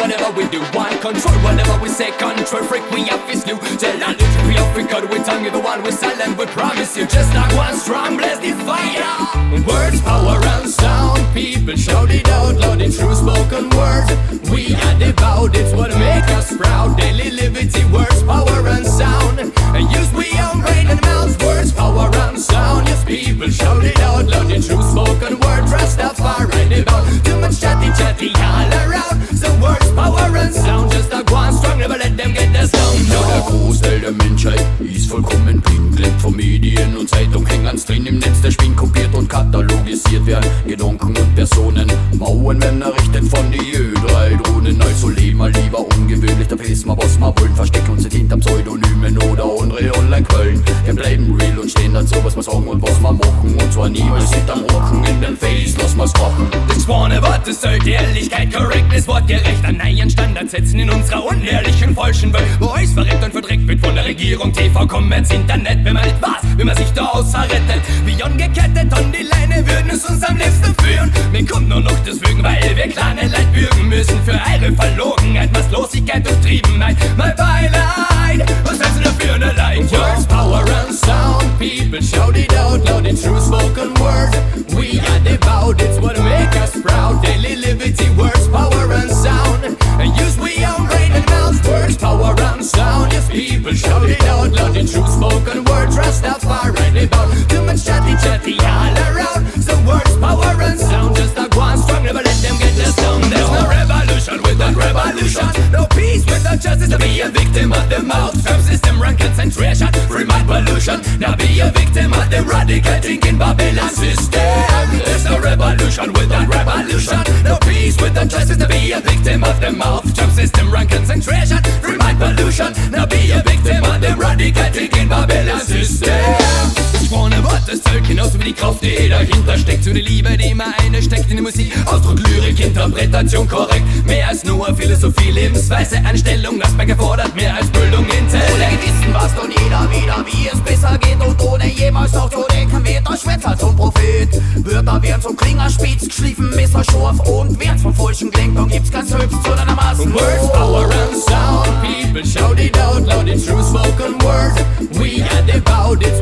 whatever we do. One control whatever we say. Control freak, we have this new. Tell our little we have cut with tongue, you the one we silent. We promise you just like one strong blast the fire. Words, power, and sound. People shout it out loud in true spoken words. We are devout, it's what make us proud. Daily liberty, words, power, vollkommen blind. Lebt von Medien und Zeitung, hängen ans drin im Netz. Der Spinn kopiert und katalogisiert werden Gedanken und Personen. Mauern werden errichtet von die Ö3-Drohnen. Also leben wir lieber ungewöhnlich, da wissen wir, was wir wollen. Stehen dazu, was sagen und was wir machen. Und zwar niemals hinterm Rocken in den Face, lass mal's krachen. Das vorne Wort ist sollte Ehrlichkeit, Correctness, wortgerecht an neuen Standard setzen in unserer unehrlichen falschen Welt, wo euch verreckt und verdreckt wird von der Regierung, TV, Kommerz, Internet, wenn man nicht weiß, wie man sich da außer rettet, wie angekettet an die Leine würden es uns am liebsten führen. Mir kommt nur noch deswegen, weil wir kleine Leid bürgen müssen für eure Verlogenheit, Maßlosigkeit Triebenheit, mein Beileid, people shout it out loud in true spoken word. we are devout, it's what make us proud, daily liberty, words, power and sound, and use we own brain and mouth, words, power and sound, yes, people shout it out loud in true spoken words, and devout, too much chatty chatty all around, so words, power and sound, just a one strong, never let them get us down, there's no revolution without revolution, no peace without justice, to be a victim of the mouth, mind now be a victim of the radical thinking Babylon system, there's no revolution without revolution, no peace without justice, to be a victim of the mouth, term system, rank concentration, free mind pollution, now be a victim of the radical thinking Babylon system. Das Zeug, genauso wie die Kraft, die dahinter steckt. So die Liebe, die immer eine steckt in die Musik. Ausdruck, Lyrik, Interpretation korrekt. Mehr als nur Philosophie, Lebensweise, Einstellung. Das mehr gefordert, mehr als Bildung, Intellekt. Ohne Wissen was und jeder wieder, wie es besser geht und ohne jemals auch zu denken, wird der Schwätzer zum Prophet. Wörter werden zum Klingerspitz, geschliffen, Messer scharf und werd's vom falschen klingt, dann gibt's kein Selbst, sondern am Maßen. Words, power and sound. People shout it out loud in true spoken words. We are devout, it's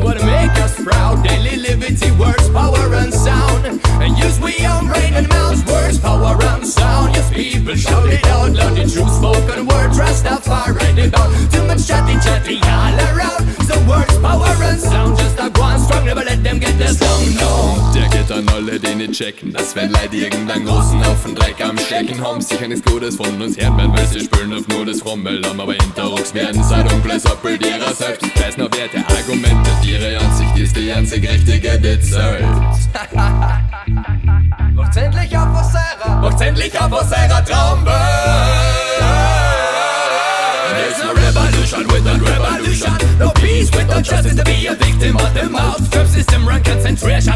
people shout it out loud in true spoken words. Rastafari devout. Too much chatty chatty all around. So words, power and sound. Just a one strong, never let them get us down. No. Der geht an alle, die nicht checken, dass wenn Leute irgendeinen großen Haufen Dreck am Stecken haben, sicher nichts Gutes von uns hören werden, weil sie spüren auf nur das Rommeln, aber hinterrucks werden sie ein dunkles Appel ihrer selbst. Weiß noch wer der Argumente, ihre Ansicht ist die einzig richtige, die zählt. Macht's endlich auf eurer, macht's endlich auf aus eurer Traumwelt. There's no revolution without revolution. No peace without justice to be a victim of the mouth. Term system, rank concentration,